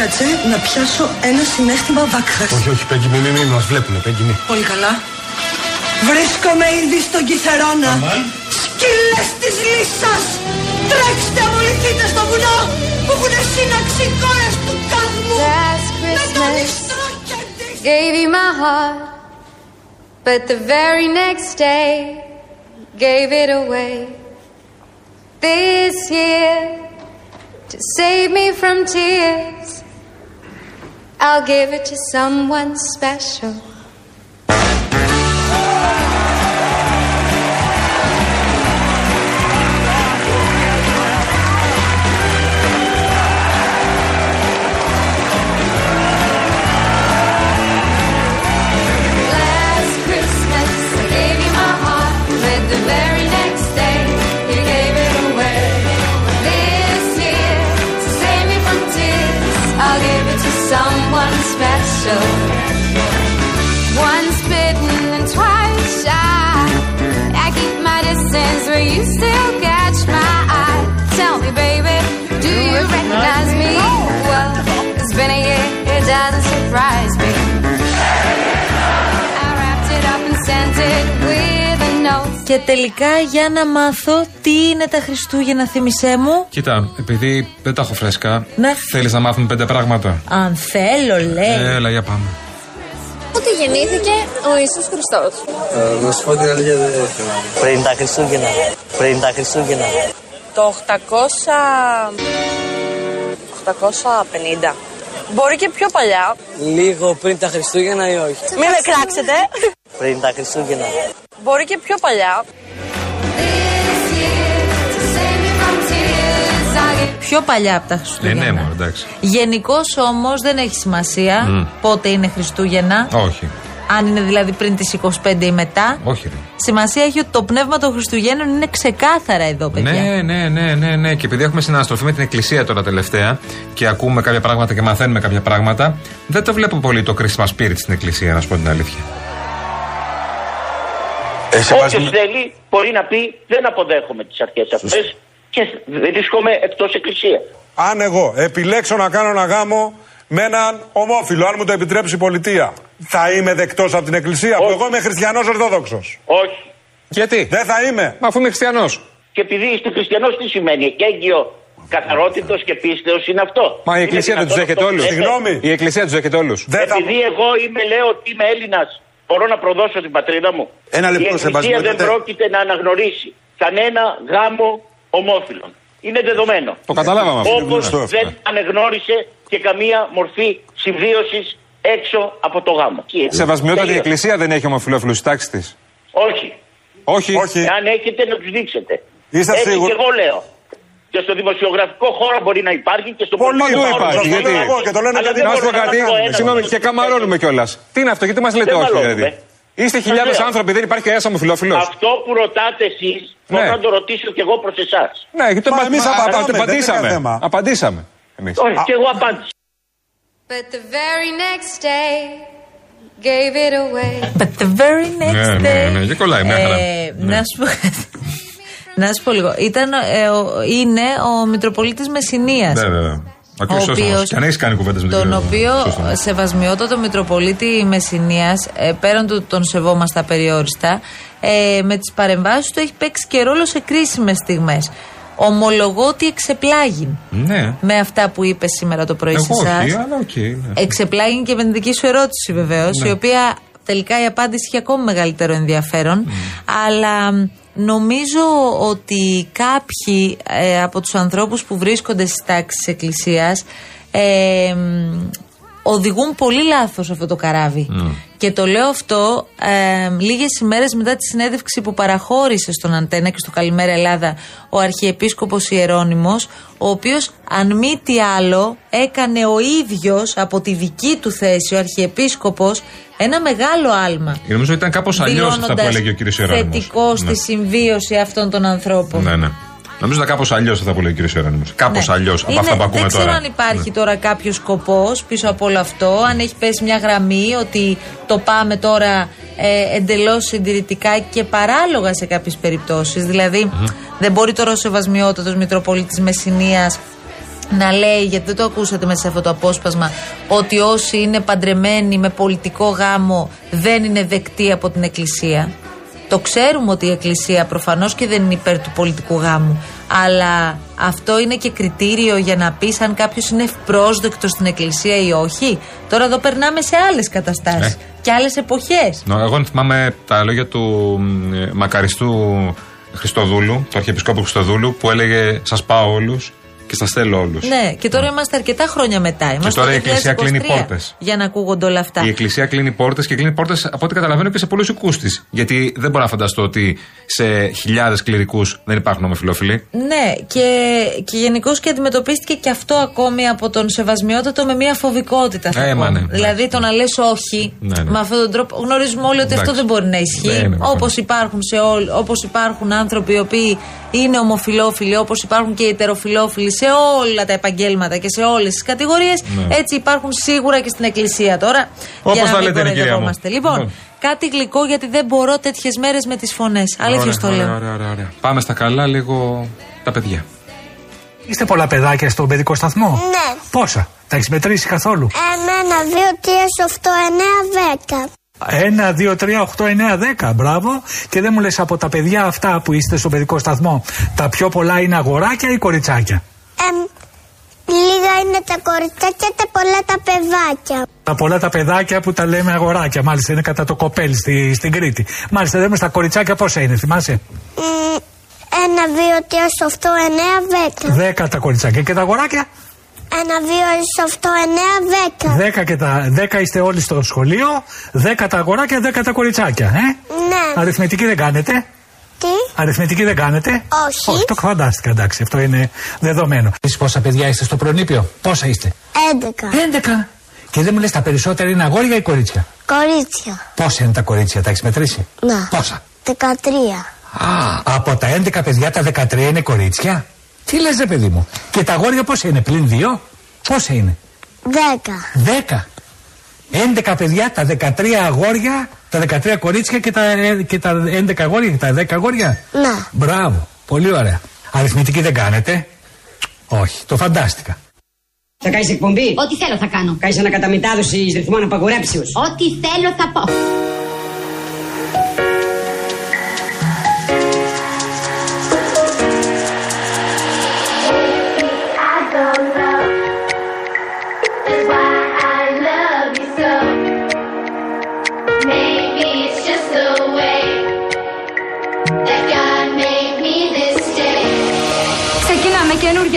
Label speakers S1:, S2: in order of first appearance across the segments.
S1: Κάτσε να πιάσω ένα συνέστημα βάκχα.
S2: Όχι, όχι, Πέγγι μου, μη, μη, μας βλέπουνε, Πέγγι, μη.
S1: Πολύ καλά. Βρίσκομαι ήδη στον Κιθερώνα. Σκύλες της λύσας! Τρέξτε, αμολυθείτε στο βουνό που έχουν σύναξη κόρες του κάδμου.
S3: Last
S1: Με τον
S3: Christmas
S1: ιστρό και τη
S3: gave you my heart, but the very next day gave it away. This year, to save me from tears, I'll give it to someone special. Year, it doesn't surprise me. I wrapped it up and sent it with a note.
S4: Και τελικά για να μάθω τι είναι τα Χριστούγεννα, θύμισέ μου.
S5: Κοίτα, επειδή δεν τα έχω φρέσκα,
S4: Ναι.
S5: θέλεις να μάθουμε πέντε πράγματα.
S4: Αν θέλω, λέει.
S5: Έλα, για πάμε.
S6: Πότε γεννήθηκε ο Ιησούς Χριστός.
S7: Ε, να σου πω την αλήθεια δεν θυμάμαι. Πριν τα Χριστούγεννα. Πριν τα Χριστούγεννα.
S8: Το 800... 850. Μπορεί και πιο παλιά.
S7: Λίγο πριν τα Χριστούγεννα ή όχι.
S8: Μην με κράξετε.
S7: Πριν τα Χριστούγεννα.
S8: Μπορεί και πιο παλιά.
S3: This year, to save me from tears, I'll give
S4: Πιο παλιά από τα
S5: Ε, ναι,
S4: Χριστούγεννα.
S5: μόνο, εντάξει.
S4: Γενικώς όμως δεν έχει σημασία πότε είναι Χριστούγεννα.
S5: Όχι.
S4: Αν είναι δηλαδή πριν τις 25 ή μετά.
S5: Όχι, ρε.
S4: Σημασία έχει ότι το πνεύμα των Χριστουγέννων είναι ξεκάθαρα εδώ, παιδιά.
S5: Ναι, ναι, ναι, ναι, ναι. Και επειδή έχουμε συναναστροφή με την Εκκλησία τώρα τελευταία και ακούμε κάποια πράγματα και μαθαίνουμε κάποια πράγματα, δεν το βλέπω πολύ το Christmas spirit στην Εκκλησία, να σου πω την αλήθεια.
S9: Όποιος θέλει μπορεί να πει δεν αποδέχομαι τις αρχές αυτές και βρίσκομαι εκτός εκκλησίας.
S10: Αν εγώ επιλέξω να κάνω ένα γάμο με έναν ομόφυλο, αν μου το επιτρέψει η πολιτεία, θα είμαι δεκτός από την Εκκλησία, που
S9: Όχι.
S10: εγώ είμαι χριστιανός Ορθόδοξος.
S9: Όχι.
S5: Γιατί;
S10: Δεν θα είμαι.
S5: Μα αφού είμαι χριστιανός.
S9: Και επειδή είστε χριστιανός, τι σημαίνει; Έγκυο καθαρότητος και πίστεως είναι αυτό.
S5: Μα η
S9: Είναι
S5: Εκκλησία δεν τους
S9: δυνατόν
S5: δέχεται
S9: αυτό;
S5: όλους.
S9: Ε,
S10: Συγγνώμη.
S5: Η Εκκλησία τους δέχεται όλους.
S10: Δεν θα...
S9: Επειδή εγώ είμαι, λέω ότι είμαι Έλληνας, μπορώ να προδώσω την πατρίδα μου.
S10: Ένα λεπτό,
S9: Η Εκκλησία
S10: Σεβασμιότατε.
S9: δεν πρόκειται να αναγνωρίσει κανένα γάμο ομόφυλων. Είναι δεδομένο.
S5: Το καταλάβαμε αυτό.
S9: Όπω
S10: γνωστό αυτό.
S9: δεν ανεγνώρισε και καμία μορφή συμβίωσης έξω από το γάμο.
S5: Σεβασμιότατη η
S9: Τελείωσε.
S5: Εκκλησία δεν έχει ομοφυλόφιλους στη τάξη της.
S9: Όχι.
S5: Όχι.
S10: Όχι.
S9: Αν έχετε να τους δείξετε.
S10: Είστε
S9: Έτσι
S10: σίγουροι;
S9: και εγώ λέω. Και στο δημοσιογραφικό χώρο μπορεί να υπάρχει και στο
S10: Πολύ
S9: πολιτικό
S5: Παντού
S9: χώρο
S5: υπάρχει,
S9: μπορεί να
S5: γιατί-
S9: υπάρχει.
S10: Εγώ και το λένε
S9: Αλλά
S10: γιατί
S9: δεν
S5: Να σου πω
S9: μπορώ
S5: κάτι.
S9: πω ένα.
S5: Συγγνώμη, και καμαρώνουμε κιόλας. Τι είναι αυτό, γιατί μας λέτε
S9: Δεν
S5: όχι
S9: μαλώνουμε.
S5: δηλαδή; Είστε
S9: Σας
S5: χιλιάδες
S9: λέω.
S5: άνθρωποι, δεν υπάρχει κανένας ομοφυλόφιλο.
S9: Αυτό που ρωτάτε εσείς, μπορώ
S5: Ναι.
S9: να το ρωτήσω και εγώ προς εσάς.
S5: Ναι, γιατί το
S10: Μα εμείς απαντάμε, δεν είναι
S5: απαντήσαμε.
S10: θέμα.
S5: Απαντήσαμε. Εμείς.
S9: Όχι, και εγώ απάντησα.
S3: But the very next day, gave it away.
S4: But the very next
S5: Ναι, ναι,
S4: day.
S5: ναι, και κολλάει, μια χαρά.
S4: Ε,
S5: Ναι.
S4: Να σου πω κάτι. Να σου πω λίγο. Ήταν, ε, ο- είναι ο Μητροπολίτης Μεσσηνίας.
S5: Ναι, βέβαια.
S4: Ο
S5: Ακούω σωστά.
S4: οποίος-
S5: Και αν έχεις κάνει κουβέντες με την
S4: τον
S5: κυρία
S4: οποίο
S5: Σωστά.
S4: σεβασμιότατο Μητροπολίτη Μεσσηνίας ε, πέραν του τον σεβόμαστε απεριόριστα ε, με τις παρεμβάσεις του έχει παίξει και ρόλο σε κρίσιμες στιγμές ομολογώ ότι εξεπλάγην
S5: Ναι.
S4: με αυτά που είπε σήμερα το πρωί σε
S5: Εγώ
S4: εσάς.
S5: όχι, αλλά οκ. ναι.
S4: Εξεπλάγην και με την δική σου ερώτηση βεβαίως,
S5: Ναι.
S4: η οποία τελικά η απάντηση είχε ακόμη μεγαλύτερο ενδιαφέρον. Αλλά μ, νομίζω ότι κάποιοι ε, από τους ανθρώπους που βρίσκονται στις τάξεις της Εκκλησίας ε, μ, οδηγούν πολύ λάθος αυτό το καράβι. Και το λέω αυτό ε, λίγες ημέρες μετά τη συνέντευξη που παραχώρησε στον Αντένα και στο Καλημέρα Ελλάδα ο Αρχιεπίσκοπος Ιερώνυμος, ο οποίος αν μη τι άλλο έκανε ο ίδιος από τη δική του θέση ο Αρχιεπίσκοπος ένα μεγάλο άλμα.
S5: Και νομίζω ήταν κάπως αλλιώς αυτά που
S4: δηλώνοντας
S5: έλεγε ο κ. Ιερόνιμος.
S4: θετικό στη συμβίωση αυτών των ανθρώπων.
S5: Ναι, ναι. Νομίζω ήταν κάπως αλλιώς αυτά που λέει ο κ. Ιερόνιμο. Κάπως
S4: Ναι.
S5: αλλιώς από
S4: Είναι-
S5: αυτά που ακούμε
S4: δεν ξέρω
S5: τώρα.
S4: αν υπάρχει τώρα κάποιος σκοπός πίσω από όλο αυτό, αν έχει πέσει μια γραμμή ότι το πάμε τώρα ε, εντελώς συντηρητικά και παράλογα σε κάποιες περιπτώσεις. Δηλαδή, δεν μπορεί τώρα ο Σεβασμιότατος Μητροπολίτης Μεσσηνίας να λέει, γιατί δεν το ακούσατε μέσα σε αυτό το απόσπασμα, ότι όσοι είναι παντρεμένοι με πολιτικό γάμο δεν είναι δεκτοί από την Εκκλησία. Το ξέρουμε ότι η Εκκλησία προφανώς και δεν είναι υπέρ του πολιτικού γάμου. Αλλά αυτό είναι και κριτήριο για να πεις αν κάποιος είναι ευπρόσδεκτος στην Εκκλησία ή όχι. Τώρα εδώ περνάμε σε άλλες καταστάσεις
S5: Ναι.
S4: και άλλες εποχές.
S5: Νο, Εγώ θυμάμαι τα λόγια του μ, ε, μακαριστού Χριστοδούλου, του Αρχιεπισκόπου Χριστοδούλου, που έλεγε Σας πάω όλους και σα θέλω όλους.
S4: Ναι, και τώρα είμαστε αρκετά χρόνια μετά. Είμαστε
S5: τώρα
S4: το
S5: η Εκκλησία κλείνει
S4: 2023
S5: πόρτες.
S4: Για να ακούγονται όλα αυτά.
S5: Η Εκκλησία κλείνει πόρτες και κλείνει πόρτες από ό,τι καταλαβαίνω και σε πολλούς οικούς της. Γιατί δεν μπορώ να φανταστώ ότι σε χιλιάδες κληρικούς δεν υπάρχουν ομοφυλόφιλοι.
S4: Ναι, και, και γενικώς και αντιμετωπίστηκε και αυτό ακόμη από τον Σεβασμιότατο με μια φοβικότητα. Θα
S5: Ε,
S4: πω.
S5: μα ναι.
S4: Δηλαδή το να λες όχι
S5: Ναι, ναι.
S4: με αυτόν τον τρόπο. Γνωρίζουμε όλοι ότι αυτό
S5: Εντάξει.
S4: δεν μπορεί να
S5: Δεν
S4: ισχύει.
S5: είναι,
S4: Όπως
S5: προφανώς.
S4: υπάρχουν, σε όλ, όπως υπάρχουν άνθρωποι οι οποίοι είναι ομοφυλόφιλοι, όπως υπάρχουν και ετεροφιλόφιλοι σε όλα τα επαγγέλματα και σε όλες τις κατηγορίες.
S5: Ναι.
S4: Έτσι υπάρχουν σίγουρα και στην Εκκλησία τώρα.
S5: Όπως
S4: για να
S5: τα
S4: μην
S5: λέτε, ρε, κυρία μου.
S4: κοροϊδευόμαστε. Λοιπόν,
S5: Λοιπόν.
S4: κάτι γλυκό γιατί δεν μπορώ τέτοιες μέρες με τις φωνές. Αλήθεια το
S5: ωραία,
S4: λέω.
S5: ωραία, ωραία, ωραία. Πάμε στα καλά, λίγο τα παιδιά.
S11: Είστε πολλά παιδάκια στον παιδικό σταθμό;
S12: Ναι.
S11: Πόσα, τα έχεις μετρήσει καθόλου;
S12: Εμένα, δύο, τρία, οχτώ, εννέα, δέκα.
S11: Ένα, δύο, τρία, οχτώ, εννέα, δέκα. Μπράβο. Και δεν μου λες από τα παιδιά αυτά που είστε στον παιδικό σταθμό, τα πιο πολλά είναι αγοράκια ή κοριτσάκια;
S12: Εμ, λίγα είναι τα κοριτσάκια, τα πολλά τα παιδάκια.
S11: Τα πολλά τα παιδάκια που τα λέμε αγοράκια, μάλιστα είναι κατά το κοπέλι στη, στην Κρήτη. Μάλιστα, δεν στα κοριτσάκια πόσα είναι, θυμάσαι;
S12: Μ, ένα, δύο, τρία, οχτώ, εννέα, δέκα.
S11: Δέκα τα κοριτσάκια. Και τα αγοράκια,
S12: Ένα, δύο, οχτώ, εννέα, δέκα.
S11: δέκα και τα. Δέκα είστε όλοι στο σχολείο, δέκα τα αγοράκια, δέκα τα κοριτσάκια, ε;
S12: Ναι.
S11: Αριθμητική δεν κάνετε.
S12: Τι,
S11: Αριθμητική δεν κάνετε;
S12: όχι.
S11: Όχι, το φαντάστηκα, εντάξει, αυτό είναι δεδομένο. Εσείς πόσα παιδιά είστε στο προνήπιο, πόσα είστε;
S12: Έντεκα.
S11: 11. Και δεν μου λες τα περισσότερα είναι αγόρια ή κορίτσια;
S12: Κορίτσια.
S11: Πόσα είναι τα κορίτσια, τα έχεις μετρήσει;
S12: Να.
S11: Πόσα;
S12: Δεκατρία.
S11: Α, από τα 11 παιδιά τα 13 είναι κορίτσια; Τι λες ρε παιδί μου; Και τα αγόρια πόσα είναι, πλην 2. Πόσα είναι;
S12: Δέκα.
S11: 10. 11 παιδιά, τα 13 αγόρια, τα 13 κορίτσια και τα, ε, και τα 11 αγόρια και τα 10 αγόρια.
S12: Να.
S11: Μπράβο. Πολύ ωραία. Αριθμητική δεν κάνετε. Όχι, το φαντάστηκα.
S13: Θα κάνεις εκπομπή;
S14: Ό,τι θέλω θα κάνω.
S13: Κάνεις ανακαταμετάδοση ρυθμών απαγορέψεως.
S14: Ό,τι θέλω θα πω.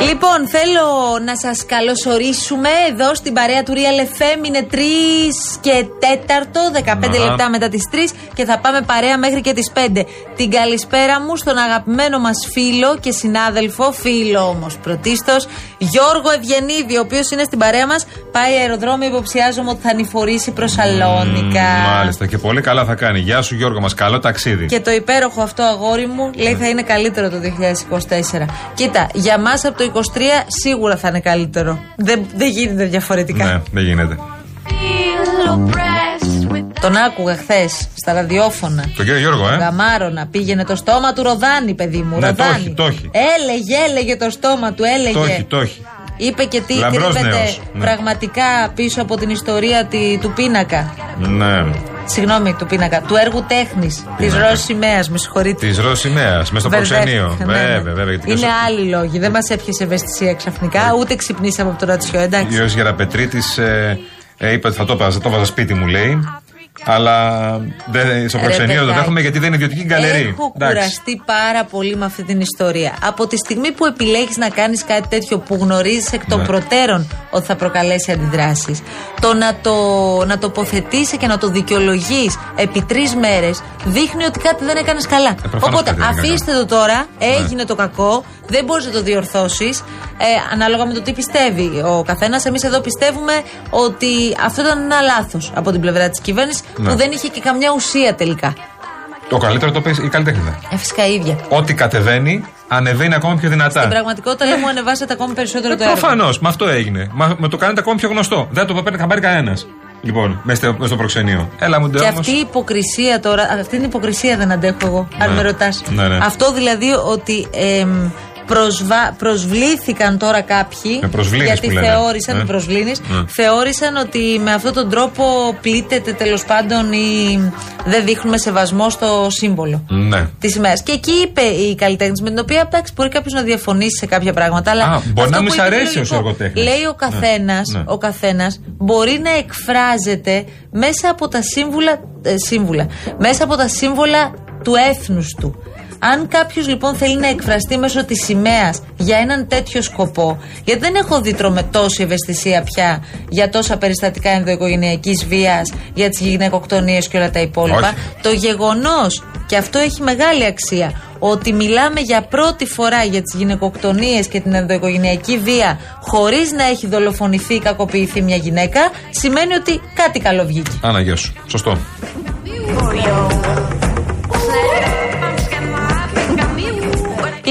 S4: Λοιπόν, θέλω να σας καλωσορίσουμε εδώ στην παρέα του Real FM. Είναι 3 και 4, 15
S5: Αχα.
S4: λεπτά μετά τις 3 και θα πάμε παρέα μέχρι και τις 5. Την καλησπέρα μου στον αγαπημένο μας φίλο και συνάδελφο, φίλο όμως πρωτίστως, Γιώργο Ευγενίδη, ο οποίος είναι στην παρέα μας. Πάει αεροδρόμιο, υποψιάζομαι ότι θα ανηφορήσει προς Σαλόνικα.
S5: Μάλιστα και πολύ καλά θα κάνει. Γεια σου Γιώργο μας, καλό ταξίδι.
S4: Και το υπέροχο αυτό αγόρι μου λέει θα είναι καλύτερο το 2024. Κοίτα, για μας από το 23 σίγουρα θα είναι καλύτερο. Δεν, δεν γίνεται διαφορετικά.
S5: Ναι, δεν γίνεται.
S4: Τον άκουγα χθες στα ραδιόφωνα.
S5: Το κύριο Γιώργο, ε.
S4: Γαμάρωνα. Πήγαινε το στόμα του Ροδάνη, παιδί μου.
S5: Ναι, το
S4: Ροδάνη.
S5: έχει, το έχει.
S4: Έλεγε, έλεγε το στόμα του, έλεγε.
S5: Το έχει, το έχει.
S4: Είπε και τι
S5: Λαμπρός
S4: κρύβεται
S5: νέος, ναι.
S4: πραγματικά πίσω από την ιστορία τη- του πίνακα.
S5: Ναι.
S4: Συγγνώμη, του πίνακα. Του έργου τέχνης. Της
S5: Πίνακα.
S4: Ρώση σημαία, με συγχωρείτε.
S5: Της Ρωσιμαία, με στο
S4: Μπερδεύτηκα,
S5: προξενείο.
S4: ναι, ναι.
S5: Βέβαια, βέβαια. γιατί και
S4: Είναι
S5: ο-
S4: άλλοι λόγοι. Δεν μας έπιασε ευαισθησία ξαφνικά, ούτε ξυπνήσαμε από το ρατσιό, εντάξει.
S5: Ο Γεραπετρίτης ε, ε, είπε ότι θα το έβαζα, το έβαζα σπίτι μου, λέει. Αλλά δεν, στο
S4: Ρε,
S5: προξενείο το
S4: παιδάκι.
S5: δέχομαι γιατί δεν είναι ιδιωτική γκαλερί.
S4: Έχω
S5: Εντάξει.
S4: κουραστεί πάρα πολύ με αυτή την ιστορία. Από τη στιγμή που επιλέγεις να κάνεις κάτι τέτοιο που γνωρίζεις εκ των
S5: Ναι.
S4: προτέρων ότι θα προκαλέσει αντιδράσεις, το να το να τοποθετήσει και να το δικαιολογείς επί τρεις μέρες δείχνει ότι κάτι δεν έκανες καλά.
S5: Ε, προφανώς
S4: Οπότε
S5: κάτι δεν έκανε
S4: αφήστε το τώρα, έγινε το κακό, δεν μπορείς να το διορθώσεις. Ε, ανάλογα με το τι πιστεύει ο καθένας. Εμείς εδώ πιστεύουμε ότι αυτό ήταν ένα λάθος από την πλευρά της κυβέρνησης
S5: Ναι.
S4: που δεν είχε και καμιά ουσία τελικά.
S5: Το καλύτερο το πει η καλλιτέχνη.
S4: Ε, φυσικά η ίδια.
S5: Ό,τι κατεβαίνει, ανεβαίνει ακόμα πιο δυνατά.
S4: Στην πραγματικότητα λέμε μου ανεβάσετε ακόμη περισσότερο το έργο.
S5: Προφανώς, με αυτό έγινε. Μα, με το κάνετε ακόμα πιο γνωστό. Δεν το παίρνει χαμπάρι κανένας. Λοιπόν, μέσα στο, μες στο προξενείο. Έλα μου
S4: Και
S5: ντε
S4: αυτή η υποκρισία τώρα, αυτή την υποκρισία δεν αντέχω εγώ, αν
S5: Ναι.
S4: με ρωτάς.
S5: Ναι, ναι.
S4: Αυτό δηλαδή ότι εμ, προσβα... προσβλήθηκαν τώρα κάποιοι.
S5: Με προσβλήνεις
S4: γιατί
S5: που λένε.
S4: θεώρησαν,
S5: Ναι.
S4: με προσβλήνεις,
S5: Ναι.
S4: θεώρησαν ότι με αυτόν τον τρόπο πλήττεται τέλος πάντων ή δεν δείχνουμε σεβασμό στο σύμβολο.
S5: Ναι.
S4: Της ημέρας. Και εκεί είπε η καλλιτέχνης, με την οποία εντάξει, μπορεί κάποιος να διαφωνήσει σε κάποια πράγματα. Αλλά
S5: Α, μπορεί
S4: αυτό
S5: να
S4: που
S5: μη σ'
S4: είπε είναι
S5: αρέσει ως
S4: λογικό.
S5: εργοτέχνης.
S4: Λέει ο
S5: Ναι.
S4: καθένας,
S5: Ναι.
S4: ο καθένας μπορεί να εκφράζεται μέσα από τα σύμβουλα, ε, σύμβουλα, μέσα από τα σύμβολα του έθνους του. Αν κάποιος λοιπόν θέλει να εκφραστεί μέσω της σημαίας για έναν τέτοιο σκοπό, γιατί δεν έχω δει τρομε τόση ευαισθησία πια για τόσα περιστατικά ενδοοικογενειακής βίας, για τις γυναικοκτονίες και όλα τα υπόλοιπα.
S15: Όχι.
S4: Το γεγονός, και αυτό έχει μεγάλη αξία, ότι μιλάμε για πρώτη φορά για τις γυναικοκτονίες και την ενδοοικογενειακή βία χωρίς να έχει δολοφονηθεί ή κακοποιηθεί μια γυναίκα, σημαίνει ότι κάτι καλό βγήκε.
S5: Άνα, γεια σου. Σωστό.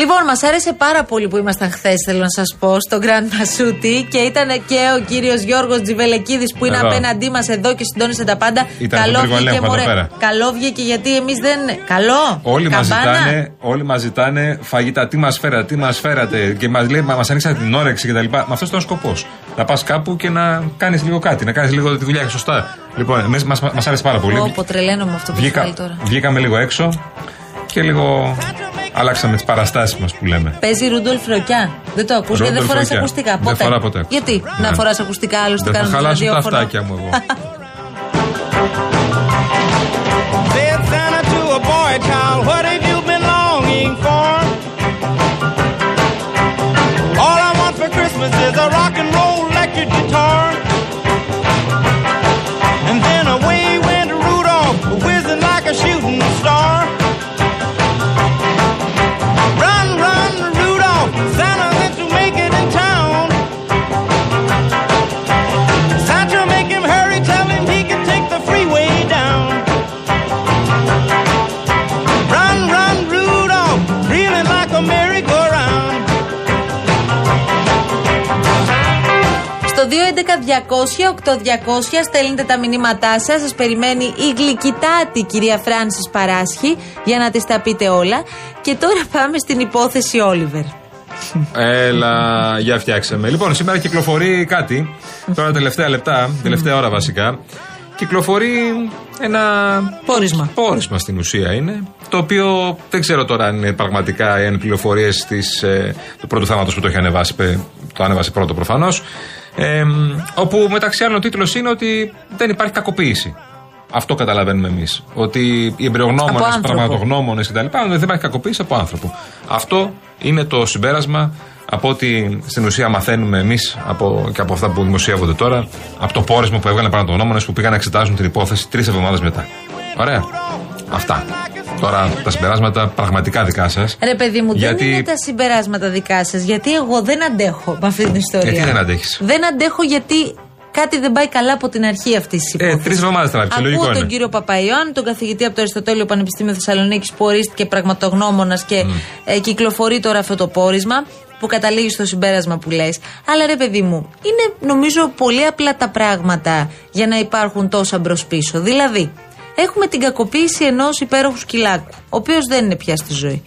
S4: Λοιπόν, μας άρεσε πάρα πολύ που ήμασταν χθες, θέλω να σας πω, στο Grand Μασούτι και ήταν και ο κύριος Γιώργος Τζιβελεκίδης που είναι
S5: Εδώ.
S4: απέναντί μας εδώ και συντόνισε τα πάντα.
S5: Ήταν
S4: Καλό
S5: στον
S4: βγήκε,
S5: Τριγολέμφο εδώ
S4: μωρέ.
S5: πέρα.
S4: Καλό βγήκε γιατί εμείς δεν. Καλό!
S5: Όλοι μας
S4: Καμπάνα.
S5: ζητάνε, όλοι μας ζητάνε φαγητά. Τι μας φέρατε, τι μας φέρατε. Και μας λέει, μα μας ανοίξατε την όρεξη κτλ. Μα αυτός ήταν ο σκοπός. Να πας κάπου και να κάνεις λίγο κάτι, να κάνεις λίγο τη δουλειά σωστά. Λοιπόν, μα μας άρεσε πάρα πολύ.
S4: Πω, πω, τρελαίνω με αυτό που έχει
S5: Βγήκα,
S4: βάλει τώρα.
S5: βγήκαμε λίγο έξω και λίγο αλλάξαμε τις παραστάσεις μας που λέμε.
S4: Παίζει Ρούντολφ Ροκιά. Δεν το ακούς και δεν
S5: Ρούντολφ
S4: φοράς
S5: Ροκιά.
S4: ακουστικά.
S5: Δεν
S4: Ποτέ.
S5: φοράω ποτέ.
S4: Γιατί;
S5: Ναι.
S4: να φοράς ακουστικά, άλλωστε
S5: Δεν θα
S4: κάνουν
S5: χαλάσουν τα
S4: ραδιόφωνο.
S5: αυτάκια μου εγώ.
S15: Said Santa to a boy child, what have you been longing for? All I want for Christmas is a rock and roll electric guitar.
S4: Στέλνετε τα μηνύματά σας. Σας περιμένει η γλυκητάτη κυρία Φράνσης Παράσχη για να της τα πείτε όλα. Και τώρα πάμε στην υπόθεση Όλιβερ.
S5: Έλα, για φτιάξε με. Λοιπόν, σήμερα κυκλοφορεί κάτι. Τώρα τελευταία λεπτά, τελευταία ώρα βασικά. Κυκλοφορεί ένα.
S4: Πόρισμα.
S5: Πόρισμα στην ουσία είναι. Το οποίο δεν ξέρω τώρα αν είναι πραγματικά οι πληροφορίες ε, του πρώτου θάματο που το έχει ανεβάσει. πε- Το ανέβασε πρώτο προφανώς. Ε, όπου μεταξύ άλλων ο τίτλος είναι ότι δεν υπάρχει κακοποίηση. Αυτό καταλαβαίνουμε εμείς. Ότι οι εμπειρογνώμονες,
S4: Από άνθρωπο.
S5: πραγματογνώμονες κτλ. δεν υπάρχει κακοποίηση από άνθρωπο. Αυτό είναι το συμπέρασμα από ό,τι στην ουσία μαθαίνουμε εμείς από, και από αυτά που δημοσιεύονται τώρα, από το πόρισμα που έβγαλαν πραγματογνώμονε που πήγαν να εξετάζουν την υπόθεση τρεις εβδομάδες μετά. Ωραία. Αυτά. Τώρα τα συμπεράσματα πραγματικά δικά σας.
S4: Ρε παιδί μου,
S5: Γιατί-
S4: δεν είναι τα συμπεράσματα δικά σας. Γιατί εγώ δεν αντέχω με αυτή την ιστορία.
S5: Γιατί δεν αντέχεις;
S4: Δεν αντέχω γιατί κάτι δεν πάει καλά από την αρχή αυτή της
S5: Ε,
S4: υπόθεσης.
S5: τρεις εβδομάδες τράβηξε.
S4: Ακούω
S5: Λογικό
S4: τον
S5: είναι.
S4: κύριο Παπαϊωάννη, τον καθηγητή από το Αριστοτέλειο Πανεπιστήμιο Θεσσαλονίκης που ορίστηκε πραγματογνώμονας και ε, κυκλοφορεί τώρα αυτό το πόρισμα που καταλήγει στο συμπέρασμα που λες. Αλλά ρε παιδί μου, είναι νομίζω πολύ απλά τα πράγματα για να υπάρχουν τόσα μπρος πίσω. Δηλαδή, έχουμε την κακοποίηση ενός υπέροχου σκυλάκου, ο οποίος δεν είναι πια στη ζωή.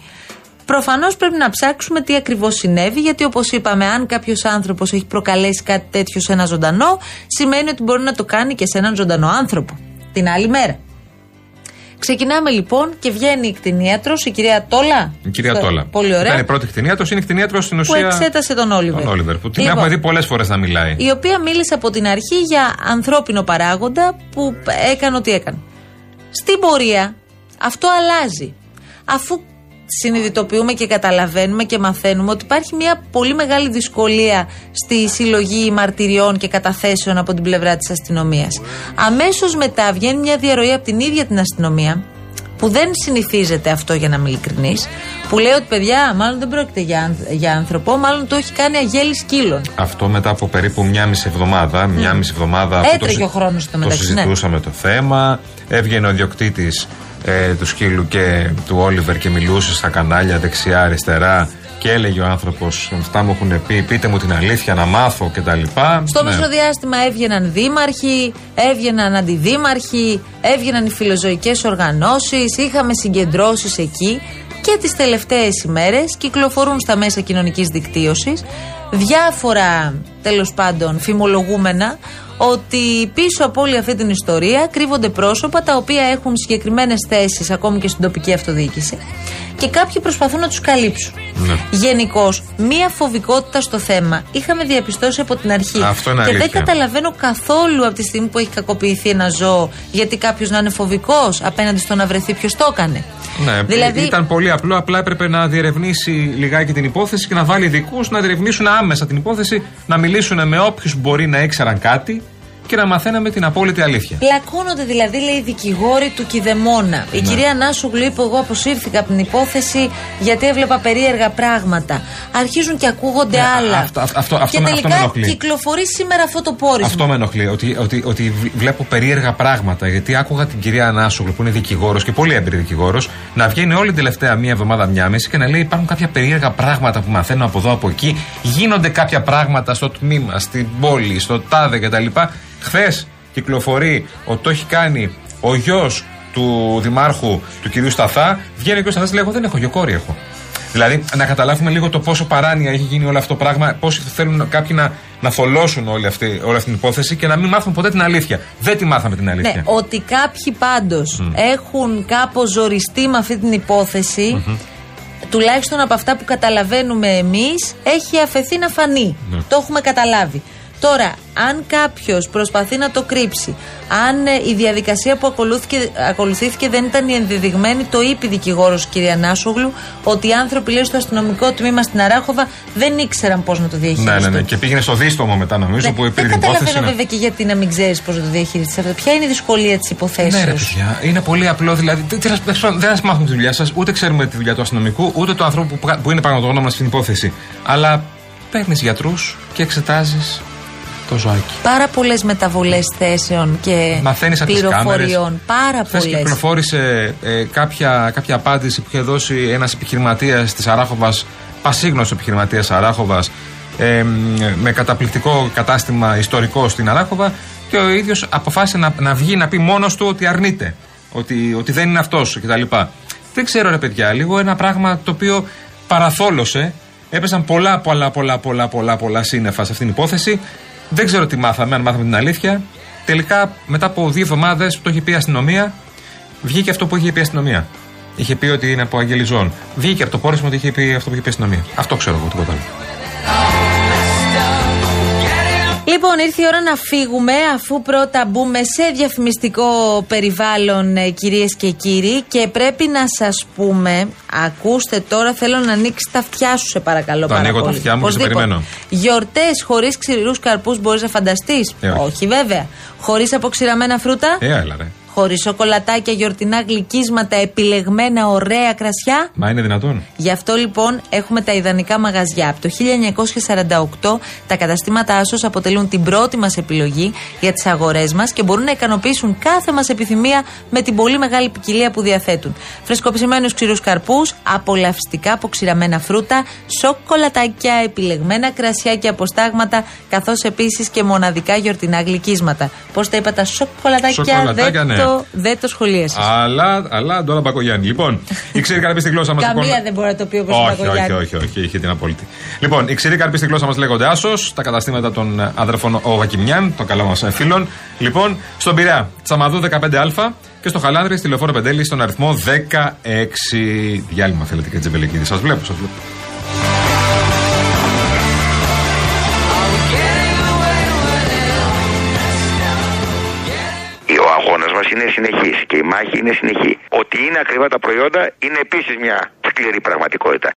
S4: Προφανώς πρέπει να ψάξουμε τι ακριβώς συνέβη, γιατί όπως είπαμε, αν κάποιος άνθρωπος έχει προκαλέσει κάτι τέτοιο σε ένα ζωντανό, σημαίνει ότι μπορεί να το κάνει και σε έναν ζωντανό άνθρωπο την άλλη μέρα. Ξεκινάμε λοιπόν και βγαίνει η κτηνίατρος, η κυρία Τόλα.
S5: Η κυρία
S4: Το-
S5: Τόλα.
S4: Πολύ ωραία.
S5: Ήταν η πρώτη κτηνίατρος, είναι η κτηνίατρος στην
S4: Που
S5: ουσία.
S4: εξέτασε τον Όλιβερ.
S5: Τον Όλιβερ. Που την
S4: Λοιπόν,
S5: έχουμε δει πολλές φορές να μιλάει.
S4: η οποία μίλησε από την αρχή για ανθρώπινο παράγοντα που έκανε ό,τι έκανε. Στην πορεία αυτό αλλάζει. Αφού συνειδητοποιούμε και καταλαβαίνουμε και μαθαίνουμε ότι υπάρχει μια πολύ μεγάλη δυσκολία στη συλλογή μαρτυριών και καταθέσεων από την πλευρά της αστυνομίας. Αμέσως μετά βγαίνει μια διαρροή από την ίδια την αστυνομία που δεν συνηθίζεται αυτό για να είμαι ειλικρινής, που λέει ότι παιδιά μάλλον δεν πρόκειται για, άνθ- για άνθρωπο, μάλλον το έχει κάνει αγέλη σκύλων.
S5: Αυτό μετά από περίπου μια μισή εβδομάδα. Μια μισή εβδομάδα που
S4: Έτρεχε ο χρόνος στο
S5: το
S4: μεταξύ, ναι.
S5: συζητούσαμε το θέμα. Έβγαινε ο ιδιοκτήτη ε, του σκύλου και του Όλιβερ και μιλούσε στα κανάλια δεξιά-αριστερά και έλεγε ο άνθρωπος: Αυτά μου έχουν πει, πείτε μου την αλήθεια, να μάθω κτλ.
S4: Στο
S5: Ναι.
S4: μεσοδιάστημα έβγαιναν δήμαρχοι, έβγαιναν αντιδήμαρχοι, έβγαιναν οι φιλοζωικές οργανώσεις, είχαμε συγκεντρώσεις εκεί και τις τελευταίες ημέρες κυκλοφορούν στα μέσα κοινωνικής δικτύωσης διάφορα τέλος πάντων φημολογούμενα ότι πίσω από όλη αυτή την ιστορία κρύβονται πρόσωπα τα οποία έχουν συγκεκριμένες θέσεις ακόμη και στην τοπική αυτοδιοίκηση και κάποιοι προσπαθούν να τους καλύψουν.
S5: Ναι.
S4: Γενικώς, μία φοβικότητα στο θέμα είχαμε διαπιστώσει από την αρχή.
S5: Αυτό είναι
S4: και δεν
S5: αλήθεια.
S4: καταλαβαίνω καθόλου από τη στιγμή που έχει κακοποιηθεί ένα ζώο, γιατί κάποιος να είναι φοβικός απέναντι στο να βρεθεί ποιος το έκανε.
S5: Ναι,
S4: Δηλαδή-
S5: ήταν πολύ απλό. Απλά έπρεπε να διερευνήσει λιγάκι την υπόθεση και να βάλει ειδικού να διερευνήσουν άμεσα την υπόθεση, να μιλήσουν με όποιους μπορεί να ήξεραν κάτι και να μαθαίναμε την απόλυτη αλήθεια.
S4: Πλακώνονται δηλαδή, λέει, οι δικηγόροι του Κιδεμόνα. Η
S5: Ναι.
S4: κυρία Νάσουγλου είπε: Εγώ αποσύρθηκα από την υπόθεση γιατί έβλεπα περίεργα πράγματα. Αρχίζουν και ακούγονται
S5: Ναι,
S4: άλλα.
S5: αυτό- αυτό- αυτό- αυτό
S4: και
S5: με- αυτό
S4: τελικά
S5: με ενοχλεί.
S4: κυκλοφορεί σήμερα αυτό το πόρισμα.
S5: Αυτό με ενοχλεί, ότι, ότι, ότι β- βλέπω περίεργα πράγματα. Γιατί άκουγα την κυρία Ανάσογλου, που είναι δικηγόρος και πολύ έμπειρη δικηγόρος, να βγαίνει όλη την τελευταία μία εβδομάδα, μία μέση και να λέει: Υπάρχουν κάποια περίεργα πράγματα που μαθαίνω από εδώ, από εκεί. Γίνονται κάποια πράγματα στο τμήμα, στην πόλη, στο τάδε κτλ. Χθες κυκλοφορεί ότι το έχει κάνει ο γιος του δημάρχου του κυρίου Σταθά. Βγαίνει και ο Σταθάς λέει: Εγώ δεν έχω γιο, κόρη έχω. Δηλαδή, να καταλάβουμε λίγο το πόσο παράνοια έχει γίνει όλο αυτό το πράγμα, πώς θέλουν κάποιοι να, να θολώσουν όλη αυτή, όλη αυτή την υπόθεση και να μην μάθουν ποτέ την αλήθεια. Δεν τη μάθαμε την αλήθεια.
S4: Ναι, ότι κάποιοι πάντως έχουν κάπως ζοριστεί με αυτή την υπόθεση, τουλάχιστον από αυτά που καταλαβαίνουμε εμείς, έχει αφαιθεί να φανεί.
S5: Ναι.
S4: Το έχουμε καταλάβει. Τώρα, αν κάποιος προσπαθεί να το κρύψει, αν ε, η διαδικασία που ακολούθηκε, ακολουθήθηκε δεν ήταν η ενδεδειγμένη, το είπε η δικηγόρος κυρία Νάσογλου, ότι οι άνθρωποι λέει στο αστυνομικό τμήμα στην Αράχοβα δεν ήξεραν πώς να το
S5: ναι,
S4: διαχειριστούν.
S5: ναι, ναι. Και πήγαινε στο δίστομο μετά, νομίζω,
S4: Ναι,
S5: που υπήρχε
S4: δεν
S5: την υπόθεση.
S4: καταλαβαίνω
S5: ναι.
S4: βέβαια και γιατί να μην ξέρεις πώς να το διαχειριστείς αυτό. Ποια είναι η δυσκολία της υποθέσεως;
S5: Ναι, ρε παιδιά, είναι πολύ απλό. Δηλαδή, τι- τι να- δεν σα- δεν σα μάθουμε τη δουλειά σας, ούτε ξέρουμε τη δουλειά του αστυνομικού, ούτε του ανθρώπου που, που είναι πραγματογνώμονα στην υπόθεση. Αλλά παίρνεις γιατρούς και εξετάζεις το ζωάκι.
S4: Πάρα πολλές μεταβολές θέσεων και
S5: Μαθαίνεις από τις
S4: πληροφοριών. Πάρα
S5: Χθε
S4: πολλές.
S5: κυκλοφόρησε ε, κάποια, κάποια απάντηση που είχε δώσει ένας επιχειρηματίας της Αράχοβας, πασίγνωστος επιχειρηματίας Αράχοβας, ε, μ, με καταπληκτικό κατάστημα ιστορικό στην Αράχοβα και ο ίδιος αποφάσισε να, να βγει να πει μόνος του ότι αρνείται. Ότι, ότι δεν είναι αυτός κτλ. Δεν ξέρω, ρε παιδιά, λίγο ένα πράγμα το οποίο παραθόλωσε. Έπεσαν πολλά, πολλά, πολλά, πολλά, πολλά, πολλά σύννεφα σε αυτήν την υπόθεση. Δεν ξέρω τι μάθαμε, αν μάθαμε την αλήθεια. Τελικά, μετά από δύο εβδομάδες που το είχε πει η αστυνομία, βγήκε αυτό που είχε πει η αστυνομία. Είχε πει ότι είναι από αγγελιζών. Βγήκε από το πόρισμα ότι είχε πει αυτό που είχε πει η αστυνομία. Αυτό ξέρω εγώ, τίποτα άλλο.
S4: Λοιπόν, ήρθε η ώρα να φύγουμε αφού πρώτα μπούμε σε διαφημιστικό περιβάλλον, ε, κυρίες και κύριοι. Και πρέπει να σας πούμε, ακούστε τώρα, θέλω να ανοίξει τα αυτιά σου, σε παρακαλώ.
S5: Το
S4: πάρα
S5: ανοίγω τα
S4: πολύ.
S5: αυτιά μου και σε
S4: Οπωσδήποτε.
S5: περιμένω.
S4: Γιορτές χωρίς ξηρούς καρπούς μπορείς να φανταστείς.
S5: Ε, όχι.
S4: βέβαια. Χωρίς αποξηραμένα φρούτα.
S5: Ε, έλα ρε.
S4: Χωρίς σοκολατάκια, γιορτινά γλυκίσματα, επιλεγμένα ωραία κρασιά.
S5: Μα είναι δυνατόν.
S4: Γι' αυτό λοιπόν έχουμε τα ιδανικά μαγαζιά. Από το 1948 τα καταστήματα Άσος αποτελούν την πρώτη μας επιλογή για τις αγορές μας και μπορούν να ικανοποιήσουν κάθε μας επιθυμία με την πολύ μεγάλη ποικιλία που διαθέτουν. Φρεσκοψημένους ξηρούς καρπούς, απολαυστικά αποξηραμένα φρούτα, σοκολατάκια, επιλεγμένα κρασιά και αποστάγματα, καθώς επίσης και μοναδικά γιορτινά γλυκίσματα. Πώς τα είπα τα σοκολατάκια,
S5: Σοκολατάκια,
S4: δεν,
S5: ναι.
S4: το, δεν το σχολίασες.
S5: Αλλά, αλλά τώρα Μπακογιάννη. Λοιπόν, η ξηρή καρπή στη γλώσσα μας.
S4: Καμία δεν μπορεί να το πει όπως ο
S5: όχι, όχι,
S4: Μπακογιάννη.
S5: όχι, όχι, είχε την απόλυτη. Λοιπόν, οι ξηροί καρποί στη γλώσσα μας λέγονται Άσος, τα καταστήματα των ε, αδερφών Ο Βακιμιάν, των καλών μας φίλων. Λοιπόν, στον Πειραιά, Τσαμαδού 15α, Και στο Χαλάνδρη, στη λεωφόρο Πεντέλη, στον αριθμό 16. Διάλειμμα θέλετε και Τζεμπελεκίδη. Σας βλέπω, σας βλέπω.
S16: Είναι συνεχής και η μάχη είναι συνεχή. Ότι είναι ακριβά τα προϊόντα είναι επίσης μια σκληρή πραγματικότητα.